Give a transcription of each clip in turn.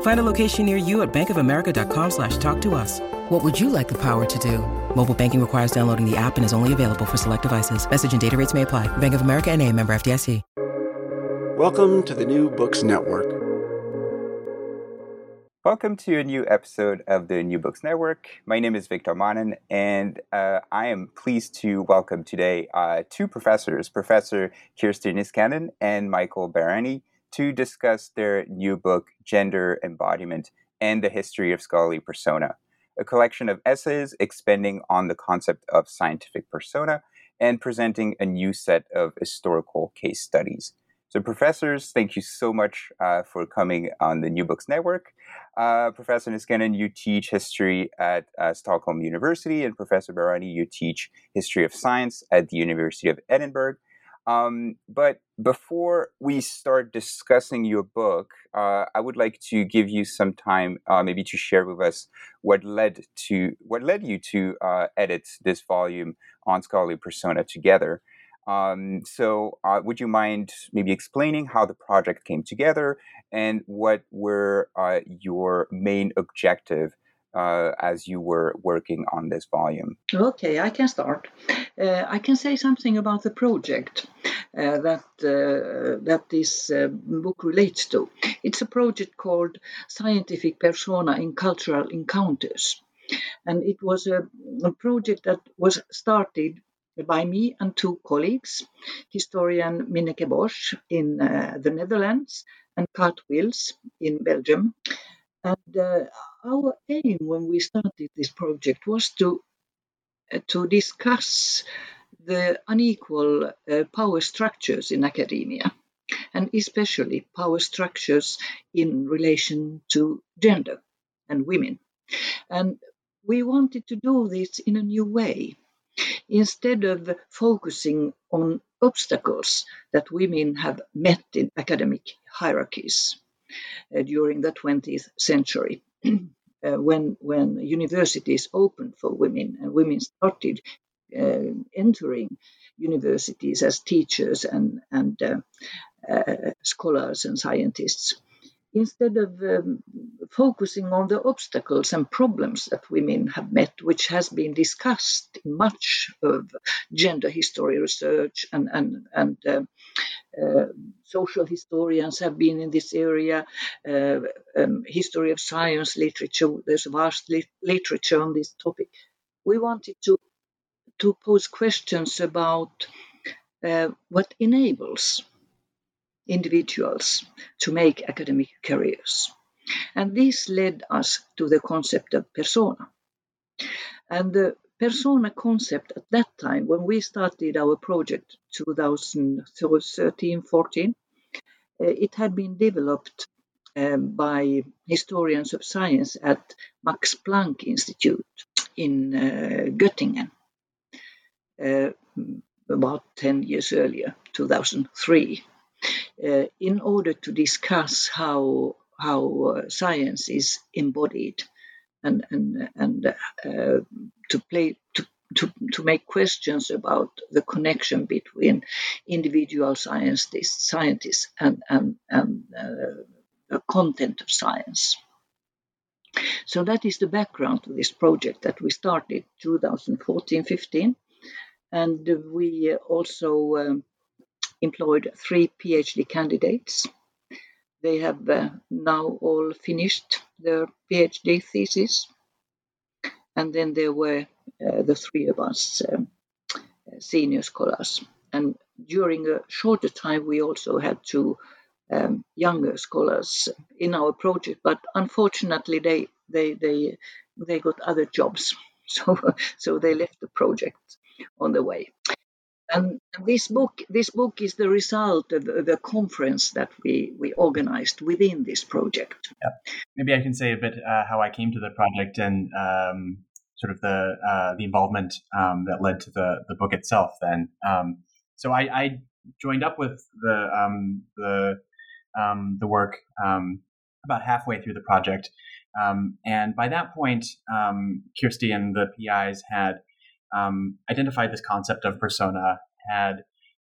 Find a location near you at bankofamerica.com slash talk to us. What would you like the power to do? Mobile banking requires downloading the app and is only available for select devices. Message and data rates may apply. Bank of America and a member FDIC. Welcome to the New Books Network. Welcome to a new episode of the New Books Network. My name is Victor Manen, and uh, I am pleased to welcome today uh, two professors, Professor Kirsti Niskanen and Michael Barany, to discuss their new book, Gender Embodiment and the History of Scholarly Persona a collection of essays expanding on the concept of scientific persona and presenting a new set of historical case studies. So, professors, thank you so much uh, for coming on the New Books Network. Uh, Professor Niskanen, you teach history at uh, Stockholm University, and Professor Barany, you teach history of science at the University of Edinburgh. Um, but before we start discussing your book, uh, I would like to give you some time, uh, maybe to share with us what led to what led you to uh, edit this volume on scholarly persona together. Um, so, uh, would you mind maybe explaining how the project came together and what were uh, your main objective uh, as you were working on this volume? Okay, I can start. Uh, I can say something about the project uh, that uh, that this uh, book relates to. It's a project called Scientific Persona in Cultural Encounters, and it was a, a project that was started by me and two colleagues, historian Mineke Bosch in uh, the Netherlands and Kaat Wils in Belgium. And uh, our aim when we started this project was to uh, to discuss the unequal uh, power structures in academia, and especially power structures in relation to gender and women. And we wanted to do this in a new way. Instead of focusing on obstacles that women have met in academic hierarchies during the 20th century, uh, when, when universities opened for women and women started uh, entering universities as teachers and, and uh, uh, scholars and scientists instead of um, focusing on the obstacles and problems that women have met, which has been discussed in much of gender history research and, and, and uh, uh, social historians have been in this area, uh, um, history of science literature, there's vast li- literature on this topic. We wanted to, to pose questions about uh, what enables individuals to make academic careers. And this led us to the concept of persona. And the persona concept at that time, when we started our project 2013 14, uh, it had been developed um, by historians of science at Max Planck Institute in uh, Göttingen uh, about 10 years earlier, 2003 uh, in order to discuss how how uh, science is embodied and and and uh, to play to to, to make questions about the connection between individual scientists, scientists and, and, and uh, the content of science. So that is the background to this project that we started 2014-15, and we also um, employed three PhD candidates. They have uh, now all finished their PhD thesis, and then there were uh, the three of us um, senior scholars. And during a shorter time, we also had two um, younger scholars in our project, but unfortunately, they they they they got other jobs, so so they left the project on the way. And this book this book is the result of the conference that we we organized within this project. Yeah. Maybe I can say a bit uh, how I came to the project and um, sort of the uh, the involvement um, that led to the the book itself. Then, um, so I, I, joined up with the um, the um, the work um, about halfway through the project. And by that point, Kirsti and the PIs had um, identified this concept of persona, had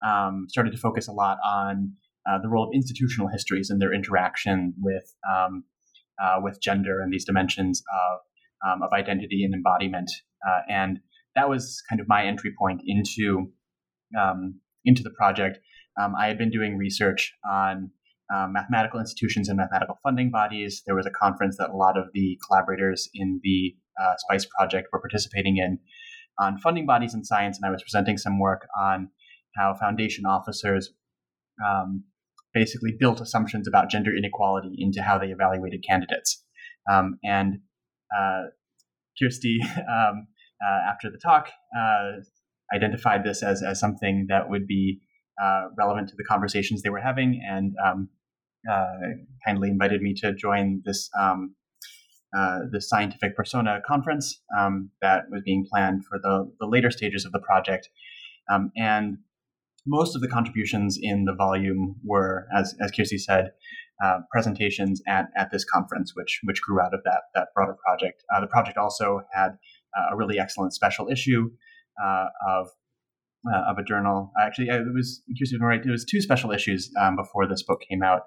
um, started to focus a lot on uh, the role of institutional histories and their interaction with uh, with gender and these dimensions of of identity and embodiment. Uh, and that was kind of my entry point into into the project. I had been doing research on um, mathematical institutions and mathematical funding bodies. There was a conference that a lot of the collaborators in the uh, SPICE project were participating in on funding bodies in science, and I was presenting some work on how foundation officers um, basically built assumptions about gender inequality into how they evaluated candidates. Um, and uh, Kirsti, um, uh, after the talk, uh, identified this as, as something that would be uh, relevant to the conversations they were having, and um, uh, kindly invited me to join this um, uh, the scientific persona conference um, that was being planned for the, the later stages of the project. Um, and most of the contributions in the volume were, as, as Kirsti said, uh, presentations at, at this conference, which which grew out of that that broader project. Uh, the project also had uh, a really excellent special issue uh, of uh, of a journal. Actually, it was Kirsti right. It was two special issues um, before this book came out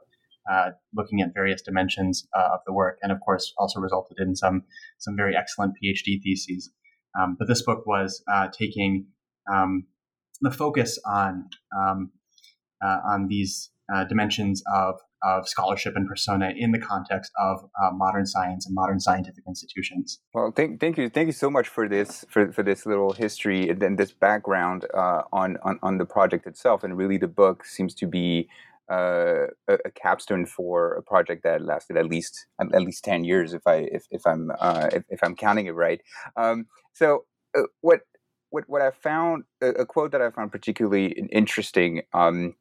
uh, looking at various dimensions uh, of the work, and of course also resulted in some some very excellent PhD theses. Um, but this book was uh, taking um, the focus on um, uh, on these uh, dimensions of of scholarship and persona in the context of modern science and modern scientific institutions. Well, thank, thank you, thank you so much for this for, for this little history and then this background on, on on the project itself. And really, the book seems to be uh, a, a, capstone for a project that lasted at least at least ten years, if I if, if I'm uh, if, if, I'm counting it right. Um, so uh, what what what I found a, a, quote that I found particularly interesting um,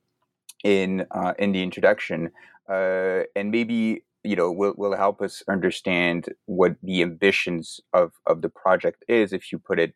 in uh, in the introduction, uh, and maybe you know will will help us understand what the ambitions of of the project is if you put it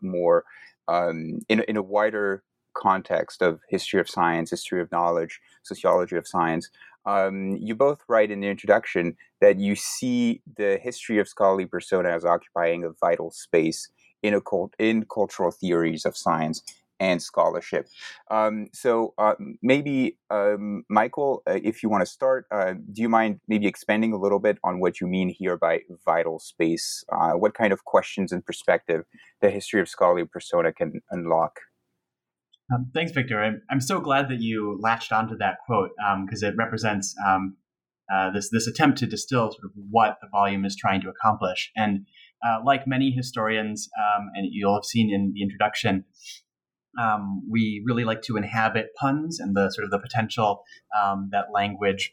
more um, in in a wider context of history of science, history of knowledge, sociology of science. Um, you both write in the introduction that you see the history of scholarly persona as occupying a vital space in cult, in cultural theories of science and scholarship. Um, so uh, maybe um, Michael, uh, if you want to start, uh, do you mind maybe expanding a little bit on what you mean here by vital space? Uh, what kind of questions and perspective the history of scholarly persona can unlock? Um, thanks, Victor. I'm, I'm so glad that you latched onto that quote because um, it represents um, uh, this this attempt to distill sort of what the volume is trying to accomplish. And uh, like many historians, um, and you'll have seen in the introduction, um, we really like to inhabit puns and the sort of the potential um, that language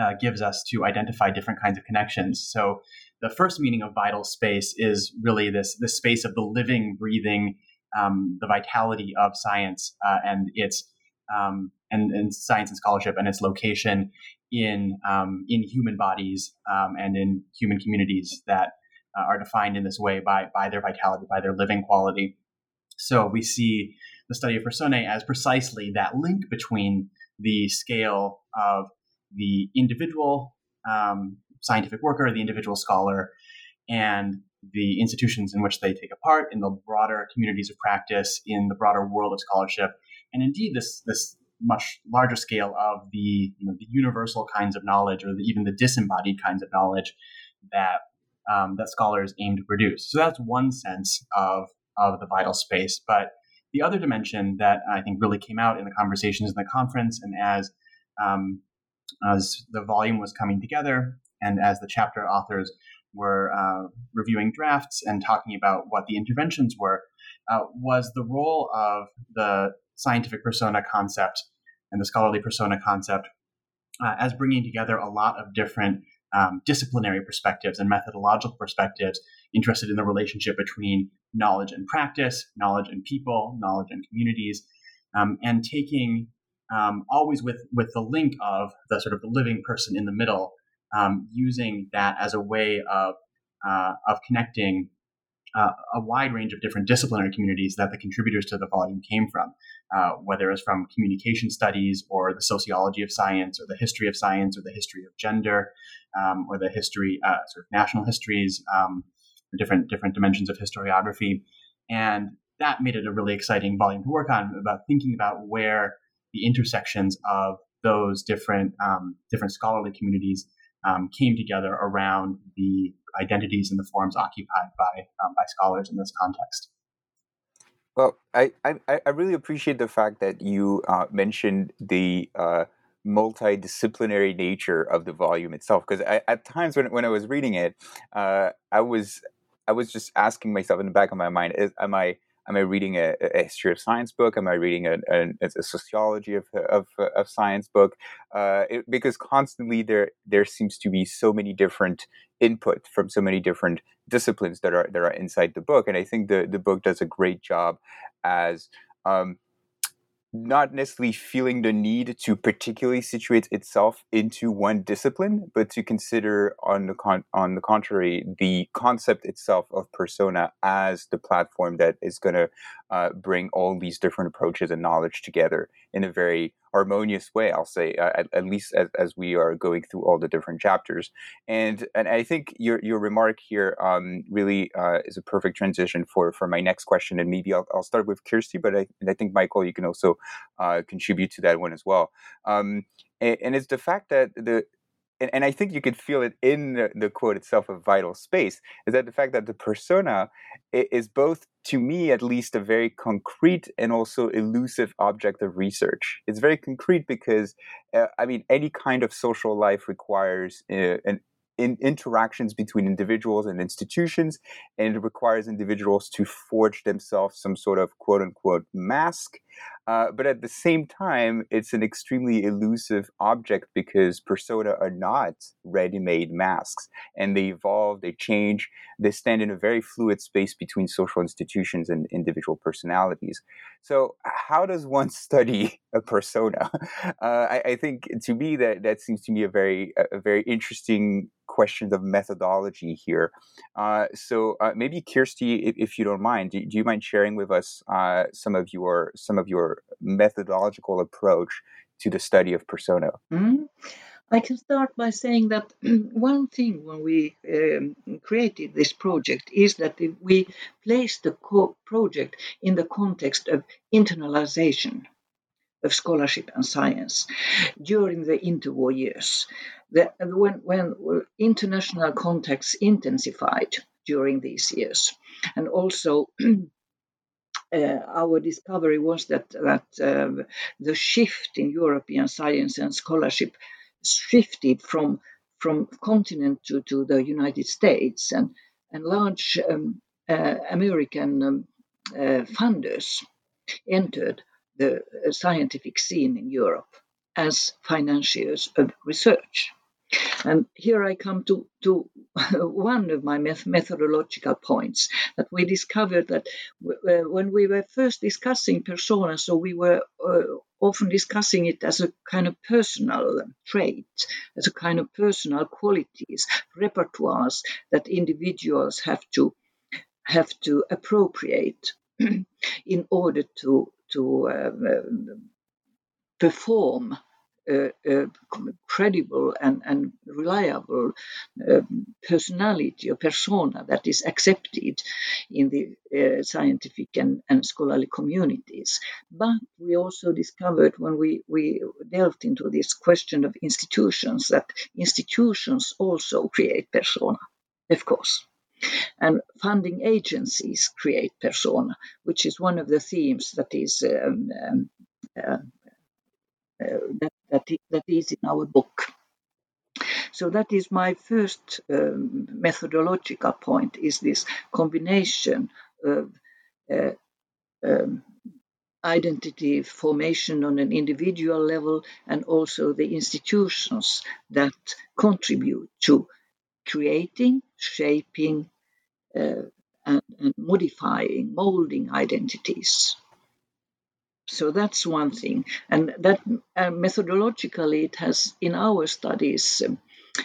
uh, gives us to identify different kinds of connections. So the first meaning of vital space is really this this space of the living, breathing um, the vitality of science uh, and its um, and, and, science and scholarship and its location in um, in human bodies um, and in human communities that uh, are defined in this way by by their vitality, by their living quality. So we see the study of personae as precisely that link between the scale of the individual um, scientific worker, the individual scholar, and the institutions in which they take a part, in the broader communities of practice, in the broader world of scholarship, and indeed this this much larger scale of the you know the universal kinds of knowledge or the, even the disembodied kinds of knowledge that um, that scholars aim to produce. So that's one sense of of the vital space. But the other dimension that I think really came out in the conversations in the conference, and as um, as the volume was coming together, and as the chapter authors were uh, reviewing drafts and talking about what the interventions were, uh, was the role of the scientific persona concept and the scholarly persona concept uh, as bringing together a lot of different um, disciplinary perspectives and methodological perspectives interested in the relationship between knowledge and practice, knowledge and people, knowledge and communities, um, and taking um, always with with the link of the sort of the living person in the middle, um, using that as a way of uh, of connecting uh, a wide range of different disciplinary communities that the contributors to the volume came from, uh, whether it's from communication studies or the sociology of science or the history of science or the history of gender um, or the history, uh, sort of national histories, um, different different dimensions of historiography, and that made it a really exciting volume to work on about thinking about where the intersections of those different um, different scholarly communities um, came together around the identities and the forms occupied by um, by scholars in this context. Well, I, I, I really appreciate the fact that you uh, mentioned the uh, multidisciplinary nature of the volume itself, because at times when, when I was reading it, uh, I was I was just asking myself in the back of my mind, is, am I am I reading a, a, history of science book? Am I reading a, a, a sociology of, of, of science book? Uh, it, because constantly there there seems to be so many different input from so many different disciplines that are that are inside the book, and I think the the book does a great job as um, not necessarily feeling the need to particularly situate itself into one discipline, but to consider on the con- on the contrary the concept itself of persona as the platform that is going to uh, bring all these different approaches and knowledge together in a very harmonious way. I'll say, at, at, least as, as we are going through all the different chapters. And and I think your your remark here um, really uh, is a perfect transition for for my next question. And maybe I'll, I'll start with Kirsti, but I, I think Michael, you can also uh, contribute to that one as well. Um, and, and it's the fact that the and, and I think you could feel it in the, the, quote itself of vital space, is that the fact that the persona is both, to me at least, a very concrete and also elusive object of research. It's very concrete because, uh, I mean, any kind of social life requires uh, an in interactions between individuals and institutions, and it requires individuals to forge themselves some sort of quote unquote mask uh, but at the same time, it's an extremely elusive object because persona are not ready made masks and they evolve, they change, they stand in a very fluid space between social institutions and individual personalities. So, how does one study a persona? Uh, I, I, think to me that, that seems to me a very, a very interesting question of methodology here. Uh, so, uh, maybe Kirsti, if, if, you don't mind, do, do, you mind sharing with us uh, some of your some of your methodological approach to the study of persona? Mm-hmm. I can start by saying that one thing when we um, created this project is that we placed the co- project in the context of internalization of scholarship and science during the interwar years. The, when, when international contacts intensified during these years, and also uh, our discovery was that that uh, the shift in European science and scholarship shifted from from continent to, to the United States and and large um, uh, American um, uh, funders entered the uh, scientific scene in Europe as financiers of research. And here I come to, to one of my methodological points that we discovered that uh, when we were first discussing persona, so we were uh, often discussing it as a kind of personal trait, as a kind of personal qualities, repertoires that individuals have to have to appropriate in order to to uh, perform credible and, and reliable uh, personality or persona that is accepted in the uh, scientific and, and scholarly communities. But we also discovered when we, we delved into this question of institutions that institutions also create persona. of course. And funding agencies create persona, which is one of the themes that is um, um, uh, uh, that, that, that is in our book. So that is my first um, methodological point: is this combination of uh, um, identity formation on an individual level and also the institutions that contribute to creating, shaping, uh, and, and, modifying, molding identities. So that's one thing, and that uh, methodologically it has in our studies um,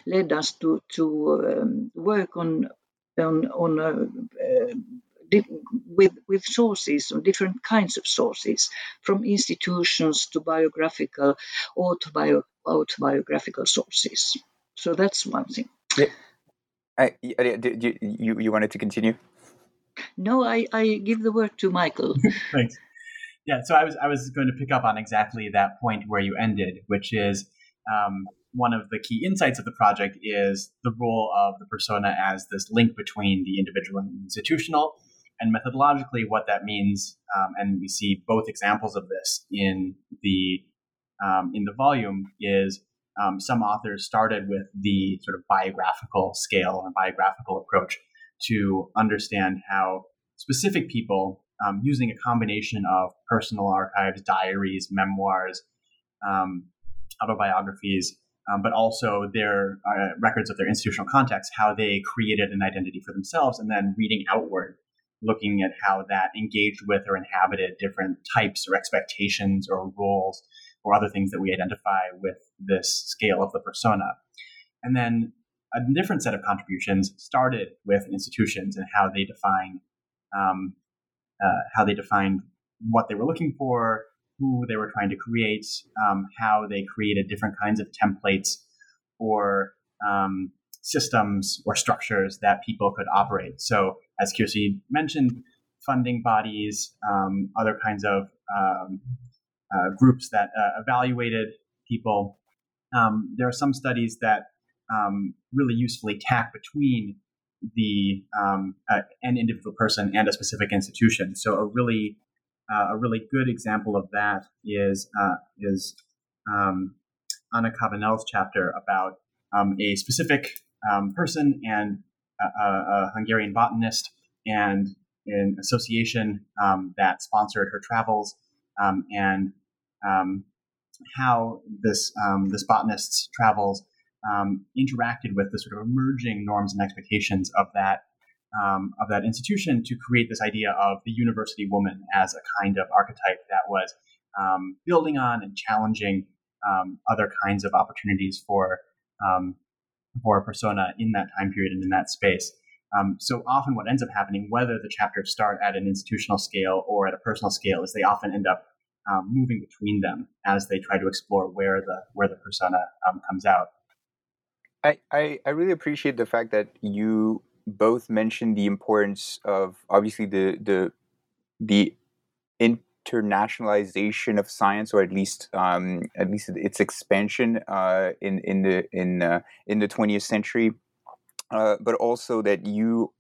led us to to um, work on on on uh, with, with sources, on different kinds of sources, from institutions to biographical, autobio, autobiographical sources. So that's one thing. Yeah. I, did you, you, you wanted to continue? No, I, I give the word to Michael. Thanks. Yeah, so I was I was going to pick up on exactly that point where you ended, which is um, one of the key insights of the project is the role of the persona as this link between the individual and institutional, and methodologically, what that means, um, and we see both examples of this in the um, in the volume, is um, some authors started with the sort of biographical scale and biographical approach to understand how specific people, um, using a combination of personal archives, diaries, memoirs, um, autobiographies, um, but also their uh, records of their institutional context, how they created an identity for themselves, and then reading outward looking at how that engaged with or inhabited different types or expectations or roles or other things that we identify with this scale of the persona. And then a different set of contributions started with institutions and how they define um, uh, how they defined what they were looking for, who they were trying to create, um, how they created different kinds of templates or um, systems or structures that people could operate. So, as Kirsti mentioned, funding bodies, um, other kinds of um, uh, groups that uh, evaluated people. Um, there are some studies that um, really usefully tack between the um, uh, an individual person and a specific institution. So, a really uh, a really good example of that is uh, is um, Anna Cabanel's chapter about a specific um, person and a, a, Hungarian botanist and an association um, that sponsored her travels um, and um, how this um, this botanist's travels um, interacted with the sort of emerging norms and expectations of that of that institution to create this idea of the university woman as a kind of archetype that was building on and challenging other kinds of opportunities for um, for a persona in that time period and in that space. Um, so often, what ends up happening, whether the chapters start at an institutional scale or at a personal scale, is they often end up um, moving between them as they try to explore where the where the persona um, comes out. I, I, I really appreciate the fact that you both mentioned the importance of obviously the the the internationalization of science, or at least um, at least its expansion uh, in in the in uh, in the 20th century. Uh, but also that you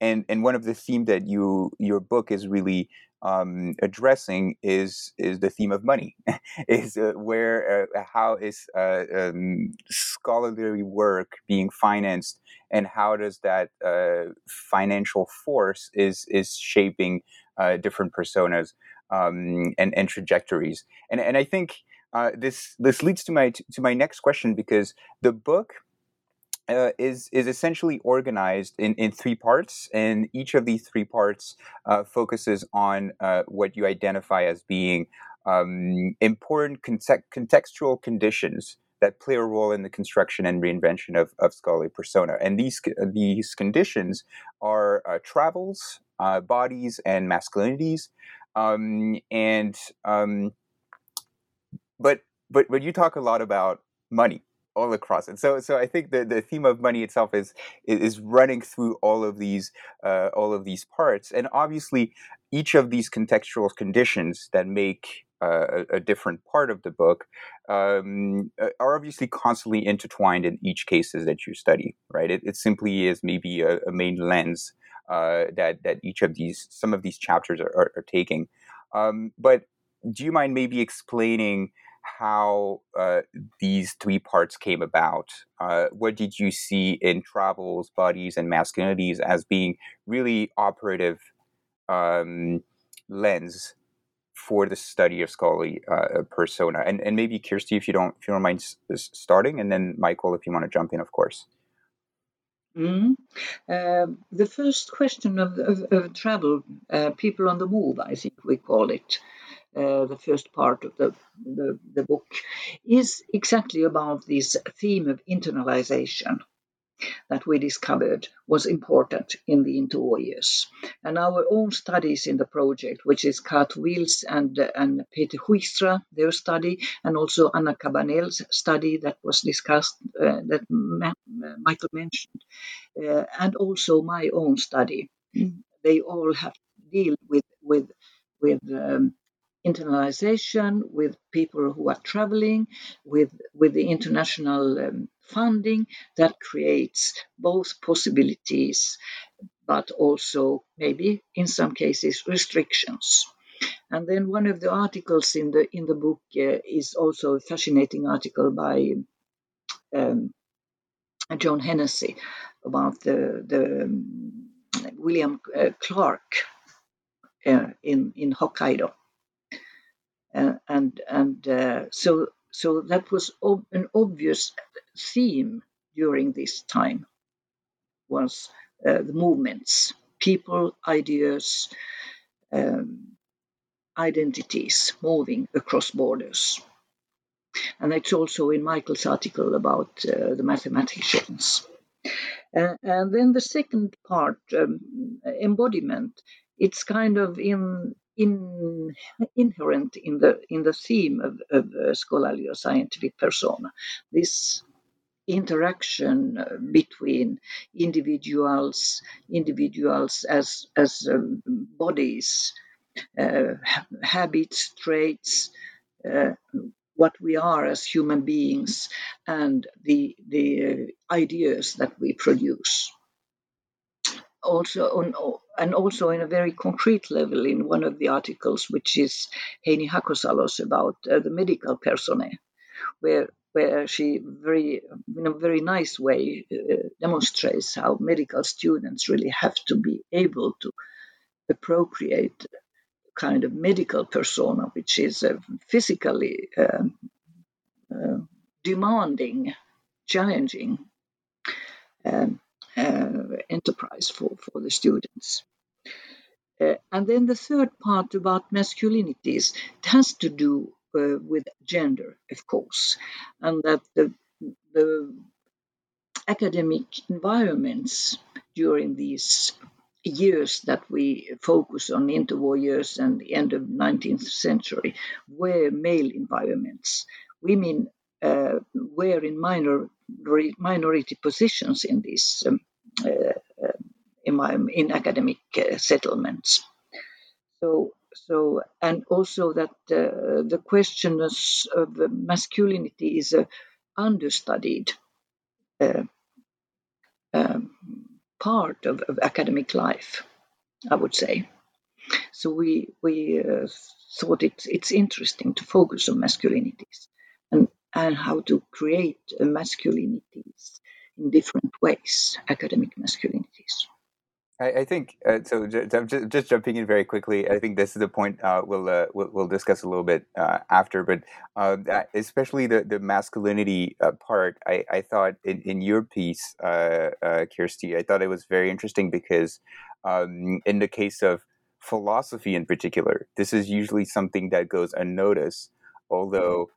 and and one of the themes that you your book is really um, addressing is is the theme of money is uh, where uh, how is uh, um, scholarly work being financed and how does that uh, financial force is is shaping uh, different personas um, and and trajectories. And and I think uh, this this leads to my to my next question because the book. Uh, is is essentially organized in, in three parts, and each of these three parts uh, focuses on uh, what you identify as being um, important context, contextual conditions that play a role in the construction and reinvention of, of scholarly persona. And these these conditions are uh, travels, uh, bodies, and masculinities. Um, and um, but but but you talk a lot about money all across it. So so I think the, the theme of money itself is is running through all of these uh, all of these parts, and obviously each of these contextual conditions that make uh, a, different part of the book, um, are obviously constantly intertwined in each cases that you study, right? It, it simply is maybe a, a main lens uh, that that each of these some of these chapters are, are, are taking. Um, but do you mind maybe explaining how uh, these three parts came about? Uh, what did you see in travels, bodies, and masculinities as being really operative um, lens for the study of scholarly uh, persona? And and maybe Kirsti, if you don't if you don't mind s- starting, and then Michael, if you want to jump in, of course. Mm. Uh, the first question of, of, of travel, uh, people on the move, I think we call it, uh, the first part of the, the, the book, is exactly about this theme of internalization that we discovered was important in the interwar years. And our own studies in the project, which is Kaat Wils and, and Pieter Huistra, their study, and also Anna Cabanel's study that was discussed, uh, that Ma- Michael mentioned, uh, and also my own study. they all have to deal with, with, with um, internalization, with people who are traveling, with, with the international um, funding that creates both possibilities but also maybe in some cases restrictions. And then one of the articles in the in the book uh, is also a fascinating article by um, John Hennessy about the the um, William uh, Clark uh, in in Hokkaido, and and uh, so so that was ob- an obvious theme during this time was uh, the movements, people, ideas, um, identities moving across borders. And it's also in Michael's article about uh, the mathematicians. Uh, and then the second part, um, embodiment, it's kind of in, in inherent in the in the theme of, of uh, scholarly or scientific persona. This interaction uh, between individuals, individuals as as um, bodies, uh, habits, traits, uh, what we are as human beings, and the the ideas that we produce. Also, on, and also in a very concrete level, in one of the articles, which is Heini Hakosalo's about uh, the medical personnel, where where she very in a very nice way uh, demonstrates how medical students really have to be able to appropriate kind of medical persona which is a physically um, uh, demanding challenging um, uh, enterprise for, for the students uh, and then the third part about masculinities it has to do uh, with gender, of course, and that the, the academic environments during these years that we focus on interwar years and the end of 19th century were male environments. Women uh, were in minor, minority positions in these um, uh, in, in academic uh, settlements. So so and also that uh, the question of masculinity is a understudied uh, um, part of, of, academic life, I would say. So we we uh, thought it's it's interesting to focus on masculinities and and how to create masculinities in different ways, academic masculinities. I, I think uh, so. Just, just, jumping in very quickly, I think this is the point uh, we'll, uh, we'll, we'll discuss a little bit uh, after. But uh, especially the the masculinity uh, part, I, I thought in, in your piece, Kirsti, I thought it was very interesting because um, in the case of philosophy in particular, this is usually something that goes unnoticed, although.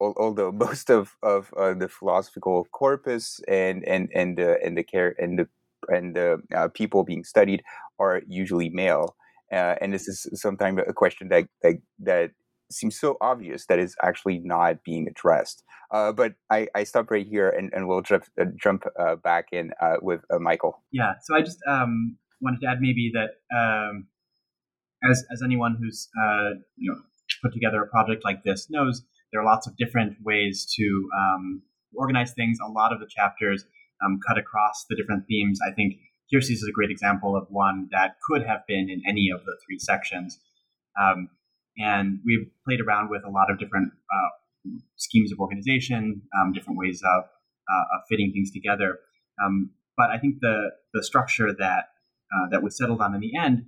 Although most of, of the philosophical corpus and and and the and the care and the and the uh, people being studied are usually male. Uh, and this is sometimes a question that, that, that seems so obvious that is actually not being addressed. Uh, but I, I stop right here and, and we'll jump, uh, jump uh, back in uh, with uh, Michael. Yeah, so I just um, wanted to add maybe that um, as, as anyone who's you know put together a project like this knows there are lots of different ways to um, organize things. A lot of the chapters um, cut across the different themes. I think Kirsti's is a great example of one that could have been in any of the three sections. Um, and we've played around with a lot of different uh, schemes of organization, um, different ways of, uh, of fitting things together. Um, but I think the the structure that uh, that we settled on in the end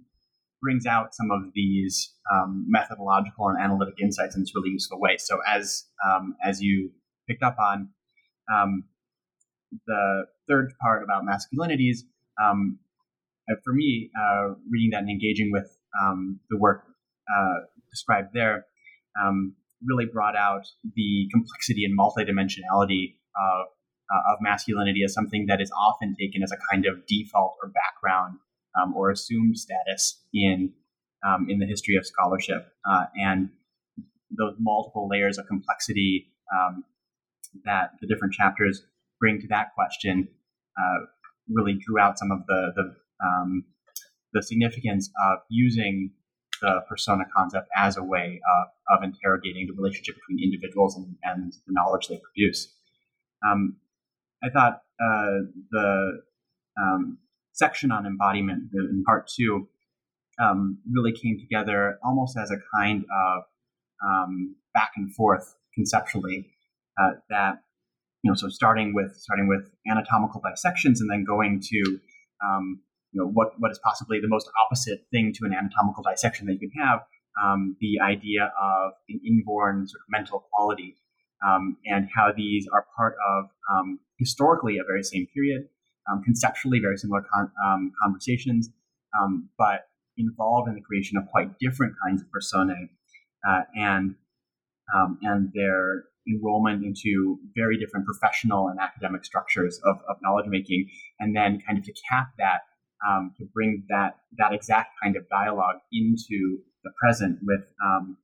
brings out some of these um, methodological and analytic insights in this really useful way. So as um, as you picked up on, um, the third part about masculinities, um, uh, for me, uh, reading that and engaging with um, the work uh, described there um, really brought out the complexity and multidimensionality of, uh, of masculinity as something that is often taken as a kind of default or background um, or assumed status in um, in the history of scholarship, uh, and those multiple layers of complexity um, that the different chapters bring to that question uh, really drew out some of the the, um, the significance of using the persona concept as a way of, of interrogating the relationship between individuals and, and the knowledge they produce. Um, I thought uh, the um, section on embodiment in part two um, really came together almost as a kind of um, back and forth conceptually uh, that you know so starting with starting with anatomical dissections and then going to um, you know what what is possibly the most opposite thing to an anatomical dissection that you can have um, the idea of an inborn sort of mental quality um, and how these are part of um, historically a very same period um, conceptually very similar con- um, conversations um, but involved in the creation of quite different kinds of personae uh, and and their enrollment into very different professional and academic structures of, of knowledge making and then kind of to cap that um, to bring that that exact kind of dialogue into the present with um,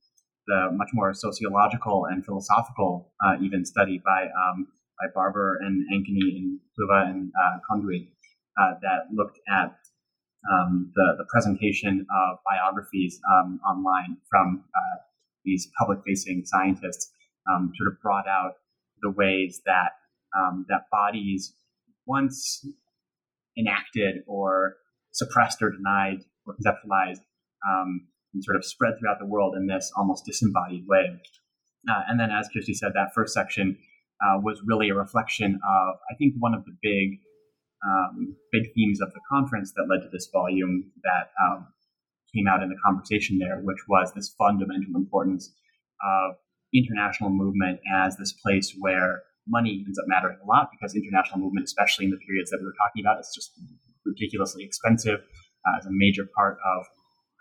the much more sociological and philosophical uh, even study by um, by Barber and Ankeny and Kluva and uh, Conduit uh, that looked at um, the the presentation of biographies um, online from uh, these public facing scientists um, sort of brought out the ways that that bodies once enacted or suppressed or denied or conceptualized um, and sort of spread throughout the world in this almost disembodied way. Uh, and then, as Kirsti said, that first section uh, was really a reflection of, I think, one of the big, um, big themes of the conference that led to this volume that um, came out in the conversation there, which was this fundamental importance of international movement as this place where money ends up mattering a lot because international movement, especially in the periods that we were talking about, is just ridiculously expensive uh, as a major part of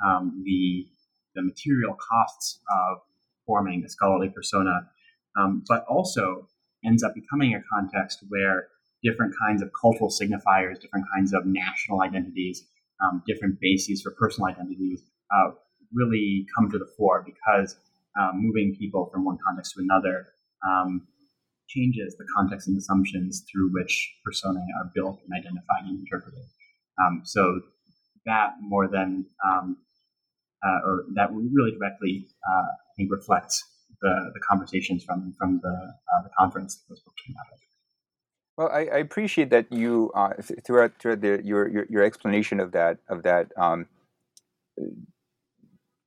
um, the the material costs of forming a scholarly persona, um, but also ends up becoming a context where different kinds of cultural signifiers, different kinds of national identities, um, different bases for personal identities uh, really come to the fore because uh, moving people from one context to another um, changes the context and assumptions through which personae are built and identified and interpreted. Um, so that more than um, uh, or that really directly, uh, I think, reflects the, the conversations from from the uh, the conference that those books came out of. Well, I, I appreciate that you uh, throughout throughout the, your, your, your explanation of that of that um,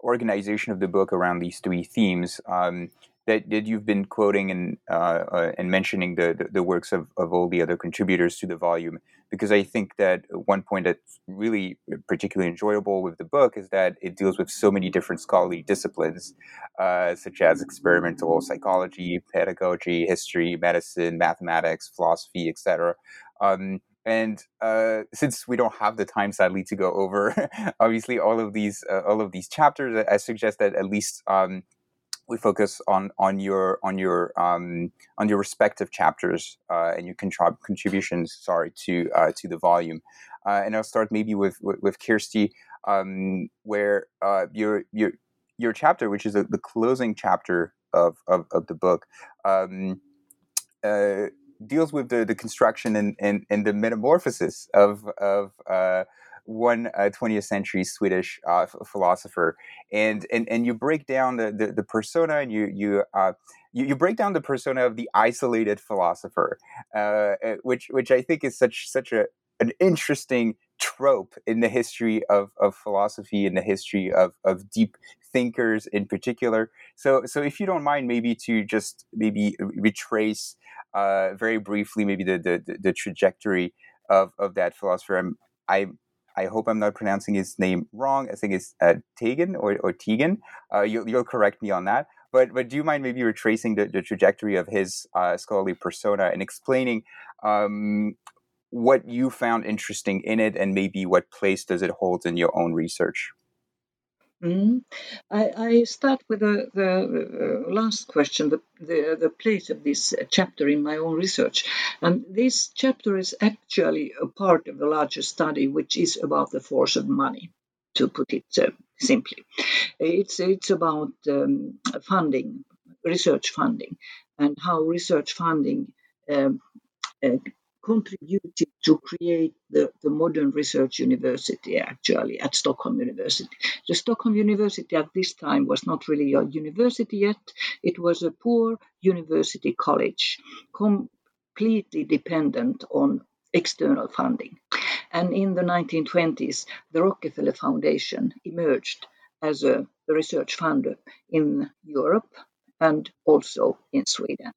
organization of the book around these three themes. Um, that, that you've been quoting and uh, uh, and mentioning the, the, the works of, of all the other contributors to the volume because I think that one point that's really particularly enjoyable with the book is that it deals with so many different scholarly disciplines uh, such as experimental psychology, pedagogy, history, medicine, mathematics, philosophy, etc. Um, and uh, since we don't have the time, sadly, to go over obviously all of these uh, all of these chapters, I suggest that at least um, we focus on on your on your um, on your respective chapters uh, and your contrib- contributions. Sorry to uh, to the volume, uh, and I'll start maybe with with, with Kirsti, um, where uh, your your your chapter, which is a, the closing chapter of of, of the book. Um, uh, deals with the, the construction and, and, and the metamorphosis of of uh, one 20th century Swedish philosopher, and, and and you break down the, the, the persona, and you you you, you break down the persona of the isolated philosopher, uh, which which I think is such such a an interesting trope in the history of, of philosophy in the history of, of deep thinkers in particular. So so if you don't mind maybe to just maybe retrace uh, very briefly maybe the, the, the trajectory of, of that philosopher I'm, i I hope I'm not pronouncing his name wrong. I think it's uh, Tegen or, or Tegen. Uh, you'll, you'll correct me on that. But but do you mind maybe retracing the, the trajectory of his uh, scholarly persona and explaining um, what you found interesting in it and maybe what place does it hold in your own research? Mm. I, I, start with the, the uh, last question, the, the, the, place of this chapter in my own research. And this chapter is actually a part of a larger study, which is about the force of money, to put it uh, simply. It's, it's about um, funding, research funding, and how research funding um, uh, contributed to create the, the modern research university actually at Stockholm University. The Stockholm University at this time was not really a university yet, it was a poor university college, completely dependent on external funding. And in the 1920s, the Rockefeller Foundation emerged as a research funder in Europe and also in Sweden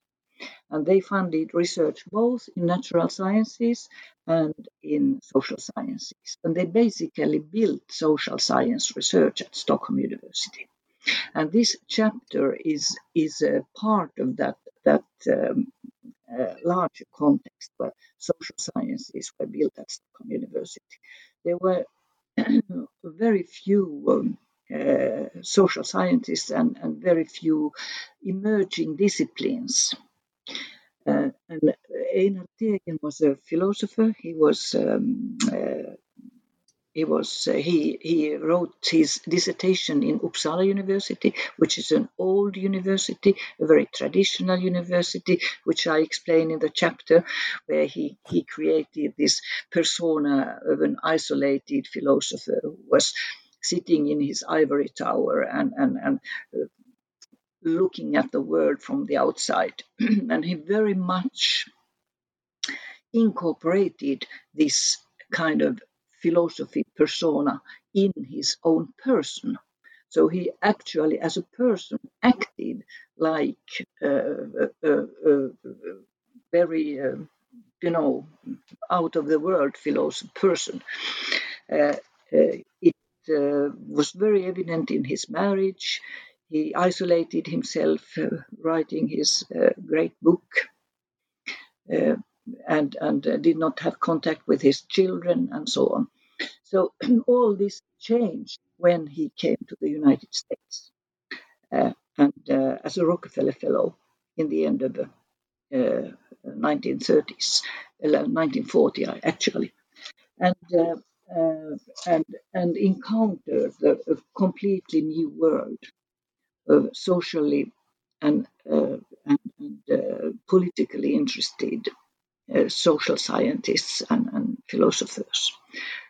and they funded research both in natural sciences and in social sciences. And they basically built social science research at Stockholm University. And this chapter is, is a part of that, that um, uh, larger context where social sciences were built at Stockholm University. There were very few um, uh, social scientists and, and very few emerging disciplines and Einar Tegen was a philosopher. He was um, uh, he was uh, he he wrote his dissertation in Uppsala University, which is an old university, a very traditional university, which I explain in the chapter, where he he created this persona of an isolated philosopher who was sitting in his ivory tower and and and uh, looking at the world from the outside. and he very much incorporated this kind of philosophy persona in his own person. So he actually, as a person, acted like a, a, a very, uh, you know, out of the world philosopher person. Uh, uh, it uh, was very evident in his marriage. He isolated himself, uh, writing his uh, great book, uh, and and did not have contact with his children, and so on. So all this changed when he came to the United States, uh, and uh, as a Rockefeller Fellow in the end of the uh, 1930s, 1940 actually, and and and encountered a completely new world socially and, uh, and, and uh, politically interested uh, social scientists and, and, philosophers,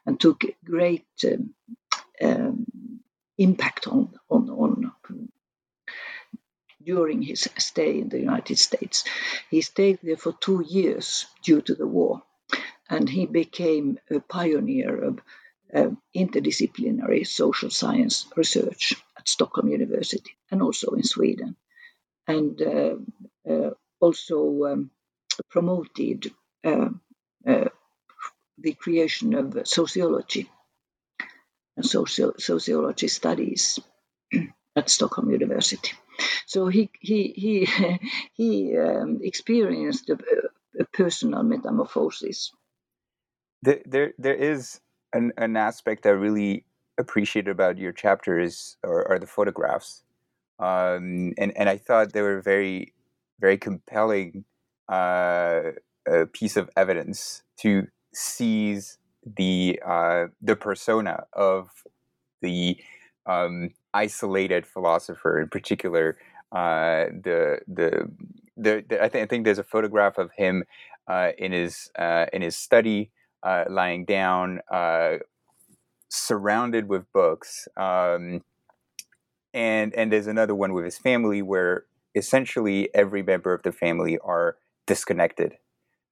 and took great um, um, impact on, on, on during his stay in the United States. He stayed there for two years due to the war, and he became a pioneer of uh, interdisciplinary social science research at Stockholm University and also in Sweden, and uh, uh, also um, promoted uh, uh, the creation of sociology and social, sociology studies at Stockholm University. So he he he he um, experienced a, a, personal metamorphosis. There, there, there is an, an aspect that really appreciate about your chapter is are, are the photographs, um, and and I thought they were very very compelling uh, piece of evidence to seize the uh, the persona of the um, isolated philosopher, in particular. Uh, the, the, the the I think I think there's a photograph of him uh, in his uh, in his study uh, lying down, uh, surrounded with books. Um, and and there's another one with his family where essentially every member of the family are disconnected.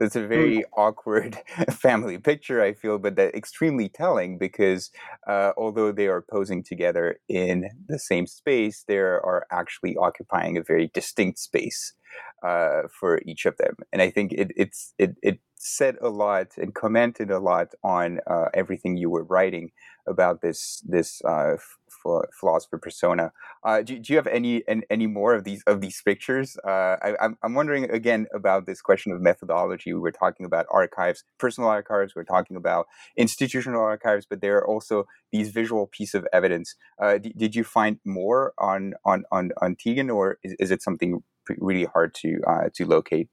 It's a very mm. awkward family picture, I feel, but that extremely telling because uh, although they are posing together in the same space, they are actually occupying a very distinct space uh, for each of them. And I think it, it's it, it said a lot and commented a lot on uh, everything you were writing about this this uh, philosopher persona. Uh, do, do, you have any, any, more of these of these pictures? Uh, I, am I'm, I'm wondering again about this question of methodology. We were talking about archives, personal archives. We're talking about institutional archives, but there are also these visual piece of evidence. Uh, d- did you find more on on on, on Tegen, or is, is it something really hard to uh, to locate?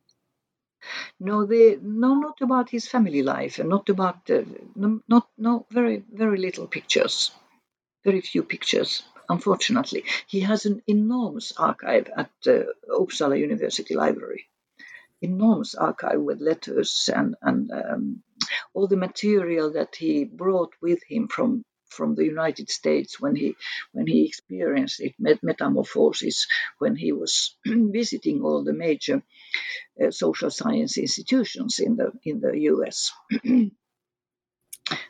No, they no, not about his family life, and not about uh, no, not no very very little pictures very few pictures, unfortunately. He has an enormous archive at uh, Uppsala University Library. Enormous archive with letters and, and um, all the material that he brought with him from from the United States when he when he experienced it met metamorphosis when he was visiting all the major uh, social science institutions in the in the U.S.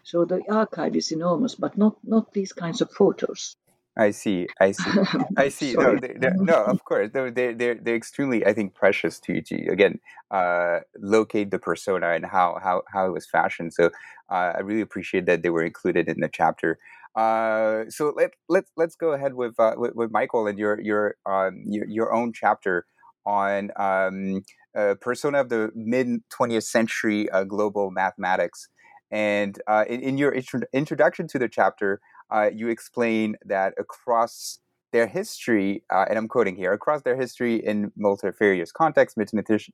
So the archive is enormous, but not not these kinds of photos. I see. I see. I see. no, they're, they're, no, of course, they're, they're they're extremely, I think, precious to to again uh, locate the persona and how how how it was fashioned. So uh, I really appreciate that they were included in the chapter. Uh, so let let's let's go ahead with, uh, with, with Michael and your your um, your, your own chapter on um, uh, persona of the mid twentieth century uh, global mathematics. And uh, in, in, your intro- introduction to the chapter, uh, you explain that across their history, uh, and I'm quoting here, across their history in multifarious contexts,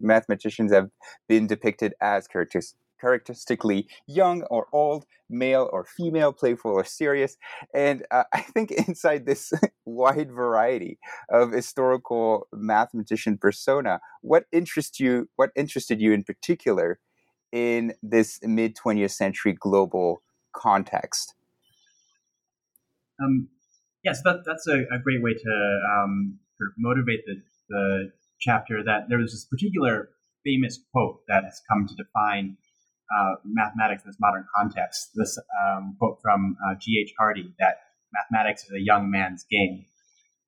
mathematicians have been depicted as characters- characteristically young or old, male or female, playful or serious. And uh, I think inside this wide variety of historical mathematician persona, what interests you? What interested you in particular in this mid 20th century global context? Um, yes, that, that's a, a, great way to um, sort of motivate the, the chapter. That there was this particular famous quote that has come to define uh, mathematics in this modern context. This um, quote from uh, G.H. Hardy that mathematics is a young man's game.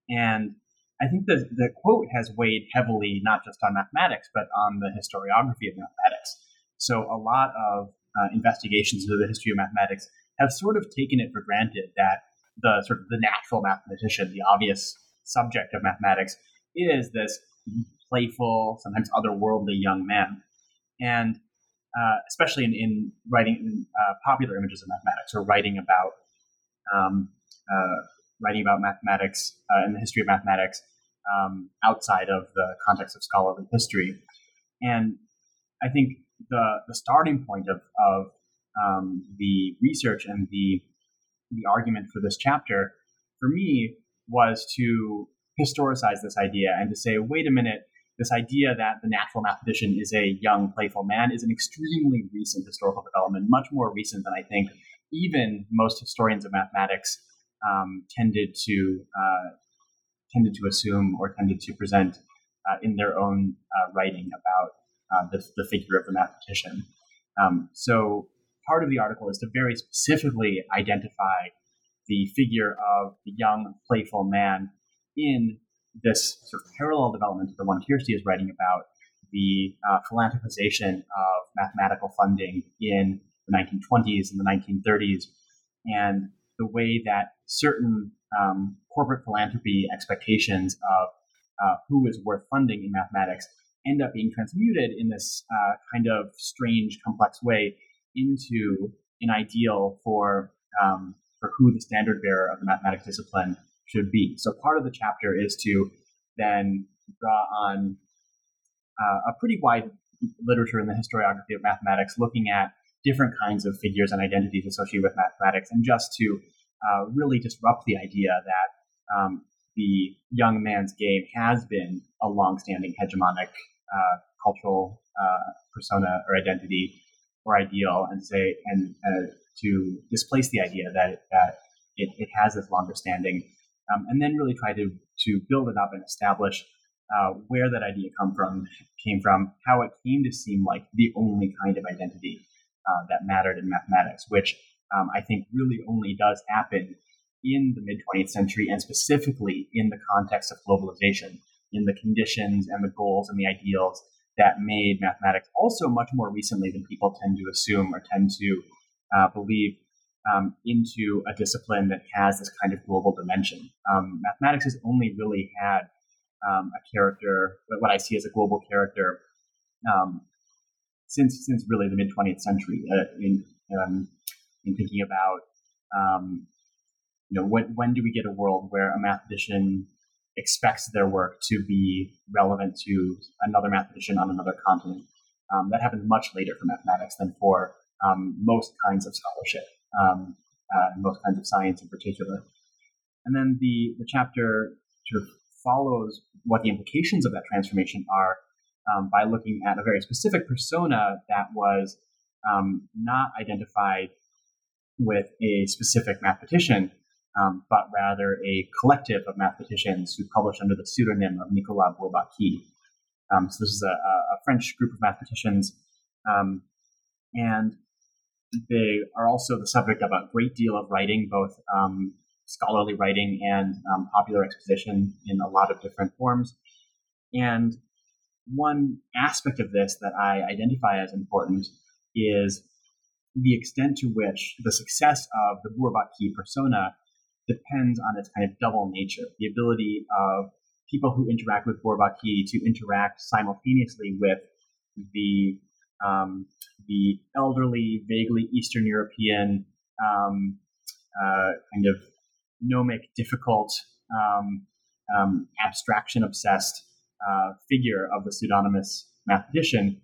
And I think the, the quote has weighed heavily not just on mathematics, but on the historiography of mathematics. So a lot of uh, investigations into the history of mathematics have sort of taken it for granted that the sort of the natural mathematician, the obvious subject of mathematics, is this playful, sometimes otherworldly young man. And uh, especially in, in writing in, uh, popular images of mathematics or writing about um, uh, writing about mathematics uh, and the history of mathematics um, outside of the context of scholarly history. And I think the the starting point of of um, the research and the the argument for this chapter for me was to historicize this idea and to say, wait a minute, this idea that the natural mathematician is a young, playful man is an extremely recent historical development, much more recent than I think even most historians of mathematics um, tended to uh, tended to assume or tended to present uh, in their own uh, writing about uh, the, the figure of the mathematician. Um, so part of the article is to very specifically identify the figure of the young, playful man in this sort of parallel development to the one Kirsti is writing about, the uh, philanthropization of mathematical funding in the 1920s and the 1930s, and the way that certain um, corporate philanthropy expectations of uh, who is worth funding in mathematics end up being transmuted in this uh, kind of strange, complex way into an ideal for um, for who the standard bearer of the mathematics discipline should be. So part of the chapter is to then draw on uh, a pretty wide literature in the historiography of mathematics, looking at different kinds of figures and identities associated with mathematics, and just to uh, really disrupt the idea that um, the young man's game has been a long-standing hegemonic uh, cultural uh, persona or identity or ideal and say and uh, to displace the idea that it, that it, it has this longer standing, um, and then really try to to build it up and establish uh, where that idea come from came from, how it came to seem like the only kind of identity uh, that mattered in mathematics, which um, I think really only does happen in the mid 20th century and specifically in the context of globalization, in the conditions and the goals and the ideals that made mathematics also much more recently than people tend to assume or tend to uh, believe um, into a discipline that has this kind of global dimension. Um, mathematics has only really had um, a character, what I see as a global character, um, since since really the mid 20th century. Uh, in um, in thinking about um, you know when when do we get a world where a mathematician expects their work to be relevant to another mathematician on another continent. Um, that happens much later for mathematics than for um, most kinds of scholarship, um, uh, most kinds of science in particular. And then the, the chapter sort of follows what the implications of that transformation are um, by looking at a very specific persona that was um, not identified with a specific mathematician, um, but rather a collective of mathematicians who published under the pseudonym of Nicolas Bourbaki. Um, so this is a, a, French group of mathematicians, um, and they are also the subject of a great deal of writing, both um, scholarly writing and um, popular exposition in a lot of different forms. And one aspect of this that I identify as important is the extent to which the success of the Bourbaki persona depends on its kind of double nature, the ability of people who interact with Bourbaki to interact simultaneously with the um, the elderly, vaguely Eastern European um, uh, kind of gnomic, difficult, um, um abstraction obsessed uh, figure of the pseudonymous mathematician,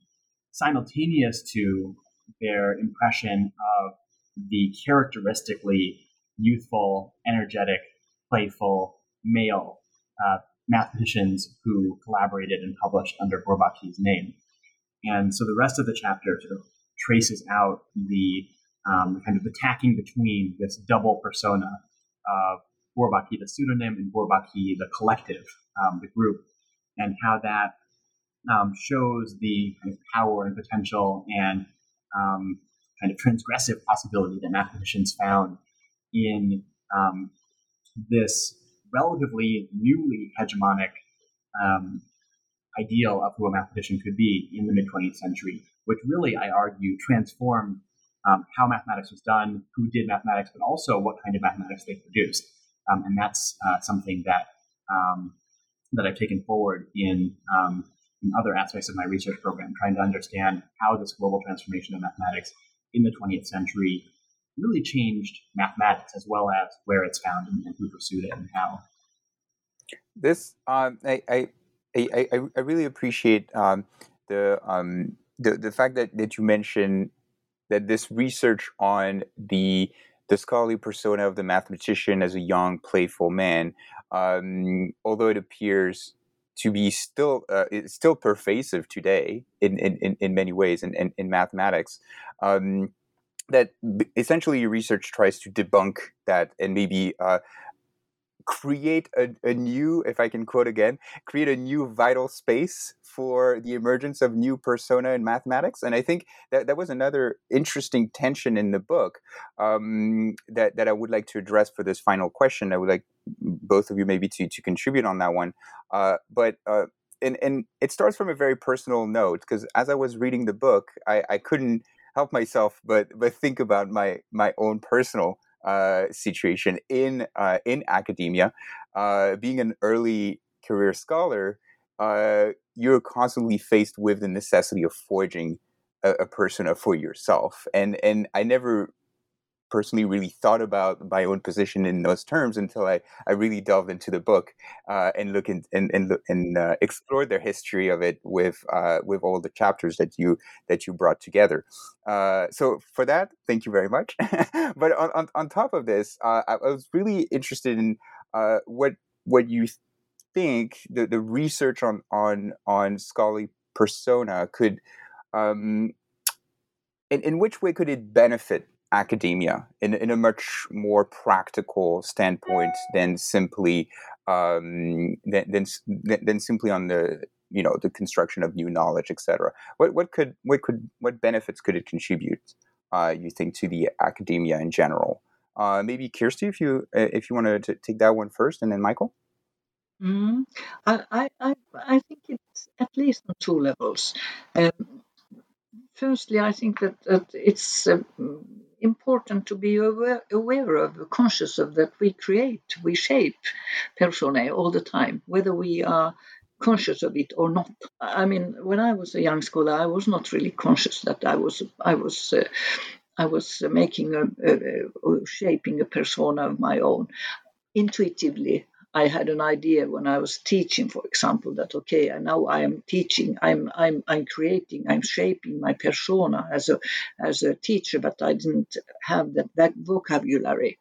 simultaneous to their impression of the characteristically youthful, energetic, playful male uh, mathematicians who collaborated and published under Bourbaki's name. And so the rest of the chapter sort of traces out the um, kind of attacking between this double persona of Bourbaki, the pseudonym, and Bourbaki, the collective, um, the group, and how that um, shows the kind of power and potential and um, kind of transgressive possibility that mathematicians found in um, this relatively newly hegemonic um, ideal of who a mathematician could be in the mid 20th century, which really, I argue, transformed um, how mathematics was done, who did mathematics, but also what kind of mathematics they produced. Um, and that's uh, something that um, that I've taken forward in, um, in other aspects of my research program, trying to understand how this global transformation of mathematics in the 20th century really changed mathematics as well as where it's found and, who pursued it and how. This um, I, I, I I really appreciate um, the um, the the fact that, that you mentioned that this research on the the scholarly persona of the mathematician as a young, playful man, um, although it appears to be still uh, still pervasive today in, in, in many ways in, in, in mathematics. Um, that essentially your research tries to debunk that and maybe uh, create a, a, new, if I can quote again, create a new vital space for the emergence of new persona in mathematics. And I think that that was another interesting tension in the book um, that, that I would like to address for this final question. I would like both of you maybe to, to contribute on that one. Uh, but uh, and, and it starts from a very personal note because as I was reading the book, I, I couldn't help myself but but think about my my own personal uh, situation in uh, in academia. Uh, being an early career scholar, uh, you're constantly faced with the necessity of forging a, a persona for yourself, and and I never personally really thought about my own position in those terms until I, I really delved into the book uh, and look in, and and, and uh, explored their history of it with uh, with all the chapters that you that you brought together. Uh, so for that, thank you very much. but on, on, on top of this, uh, I, was really interested in uh, what what you think the, the research on on on scholarly persona could um, in, in which way could it benefit academia in, in a much more practical standpoint than simply um, than, than, than simply on the you know the construction of new knowledge, etc. What what could what could what benefits could it contribute? Uh, you think to the academia in general? Uh, maybe Kirsti, if you if you want to take that one first, and then Michael. Mm, I, I I think it's at least on two levels. Um, firstly, I think that, that it's uh, important to be aware, aware of, conscious of that we create, we shape personae all the time, whether we are conscious of it or not. I mean, when I was a young scholar, I was not really conscious that I was I was uh, I was making a, a, a, shaping a persona of my own. Intuitively, I had an idea when I was teaching, for example, that okay, now I am teaching, I'm I'm I'm creating, I'm shaping my persona as a as a teacher, but I didn't have that that vocabulary.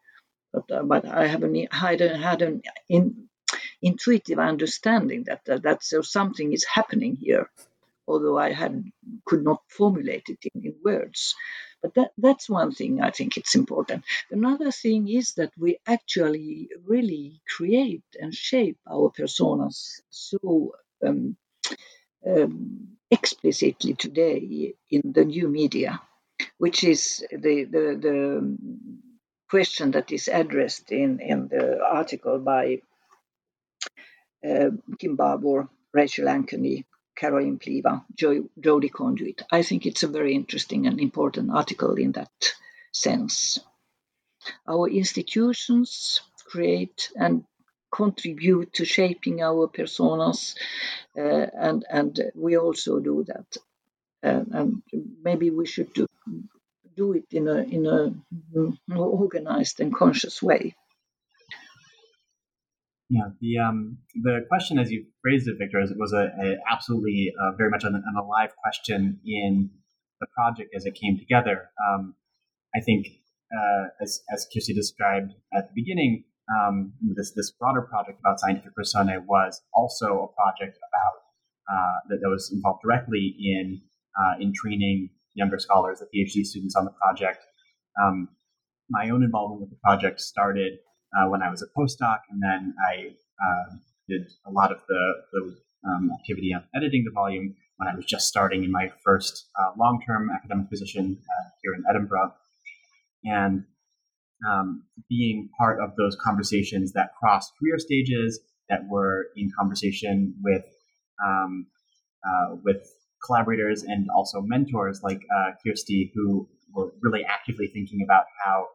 But, uh, but I have an, had, an, had an in, intuitive understanding that that, that so something is happening here, although I had could not formulate it in, in words. But that, that's one thing I think it's important. Another thing is that we actually really create and shape our personas so um, um, explicitly today in the new media, which is the, the, the question that is addressed in, in the article by uh, Kim Barbour, Rachel Ankeny, Caroline Pliva, jo- Jodie Conduit. I think it's a very interesting and important article in that sense. Our institutions create and contribute to shaping our personas, uh, and and we also do that. Uh, and maybe we should do, do it in a in a more organized and conscious way. Yeah, the um, the question as you phrased it, Victor, was a, a absolutely uh, very much an, an, alive question in the project as it came together. Um, I think, uh, as as Kirsti described at the beginning, um, this this broader project about scientific personae was also a project about uh, that, that was involved directly in uh, in training younger scholars, the PhD students on the project. Um, my own involvement with the project started uh, when I was a postdoc, and then I uh, did a lot of the, the um, activity on editing the volume when I was just starting in my first uh, long term academic position uh, here in Edinburgh. And um, being part of those conversations that crossed career stages, that were in conversation with um, uh, with collaborators and also mentors like uh, Kirsti, who were really actively thinking about how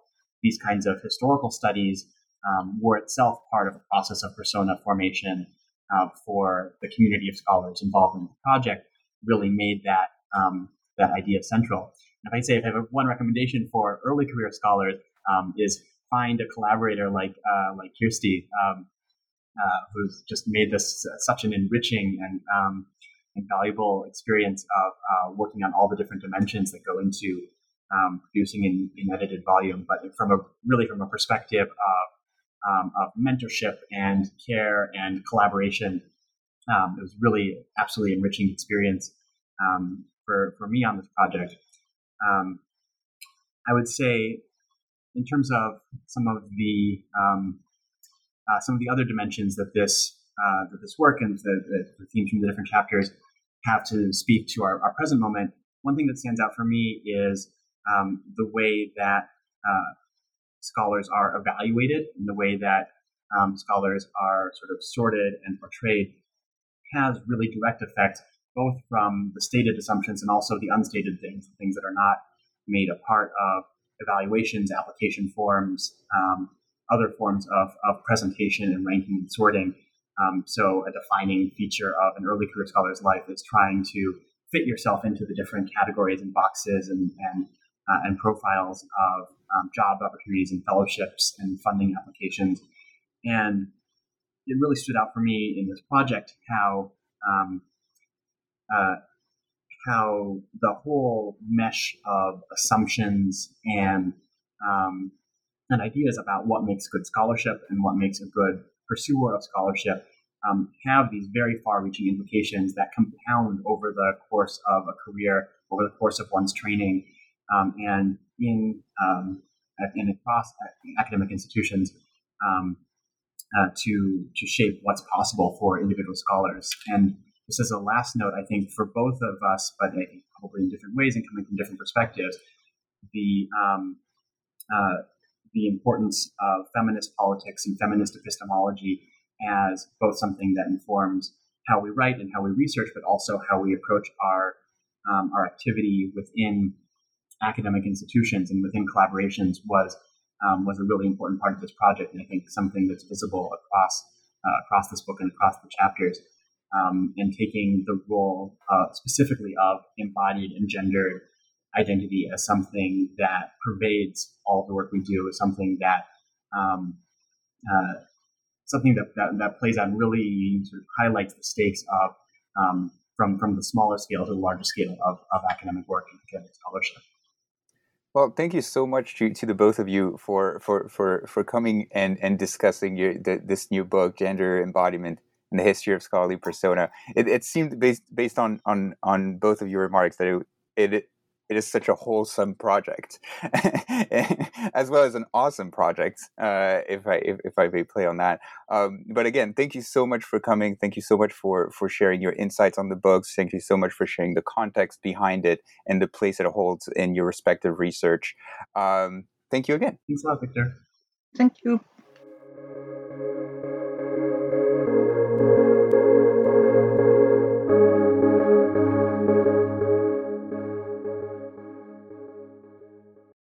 these kinds of historical studies um, were itself part of a process of persona formation uh, for the community of scholars involved in the project, really made that um, that idea central. And if I say if I have one recommendation for early career scholars um, is find a collaborator like uh, like Kirsti, um, uh, who's just made this such an enriching and um, and valuable experience of uh, working on all the different dimensions that go into um, producing an, an edited volume, but from a really from a perspective of um, of mentorship and care and collaboration. Um, it was really absolutely enriching experience um, for, for me on this project. Um, I would say, in terms of some of the um, uh, some of the other dimensions that this uh, that this work and the, the, the, themes from the different chapters have to speak to our, our present moment. One thing that stands out for me is um, the way that uh, scholars are evaluated and the way that um, scholars are sort of sorted and portrayed has really direct effects both from the stated assumptions and also the unstated things, the things that are not made a part of evaluations, application forms, um, other forms of, of presentation and ranking and sorting. Um, so, a defining feature of an early career scholar's life is trying to fit yourself into the different categories and boxes and, and uh, and profiles of um, job opportunities and fellowships and funding applications. And it really stood out for me in this project how um, uh, how the whole mesh of assumptions and um, and ideas about what makes good scholarship and what makes a good pursuer of scholarship um, have these very far-reaching implications that compound over the course of a career, over the course of one's training, um, and in um, and across academic institutions um, uh, to to shape what's possible for individual scholars. And this is a last note, I think, for both of us, but probably in different ways and coming from different perspectives. The um, uh, the importance of feminist politics and feminist epistemology as both something that informs how we write and how we research, but also how we approach our um, our activity within academic institutions and within collaborations was um, was a really important part of this project, and I think something that's visible across uh, across this book and across the chapters, um, and taking the role uh, specifically of embodied and gendered identity as something that pervades all the work we do, as something that um, uh, something that, that, that plays out really sort of highlights the stakes of um, from from the smaller scale to the larger scale of, of academic work and academic scholarship. Well, thank you so much to, to the both of you for for for, for coming and, and discussing your the, this new book, Gender Embodiment and the History of Scholarly Persona. It, it seemed based based on, on on both of your remarks that it, it it is such a wholesome project, as well as an awesome project. Uh, if I if, if, I may play on that. Um, but again, thank you so much for coming. Thank you so much for for sharing your insights on the books. Thank you so much for sharing the context behind it and the place it holds in your respective research. Um, thank you again. Thanks a lot, Victor. Thank you.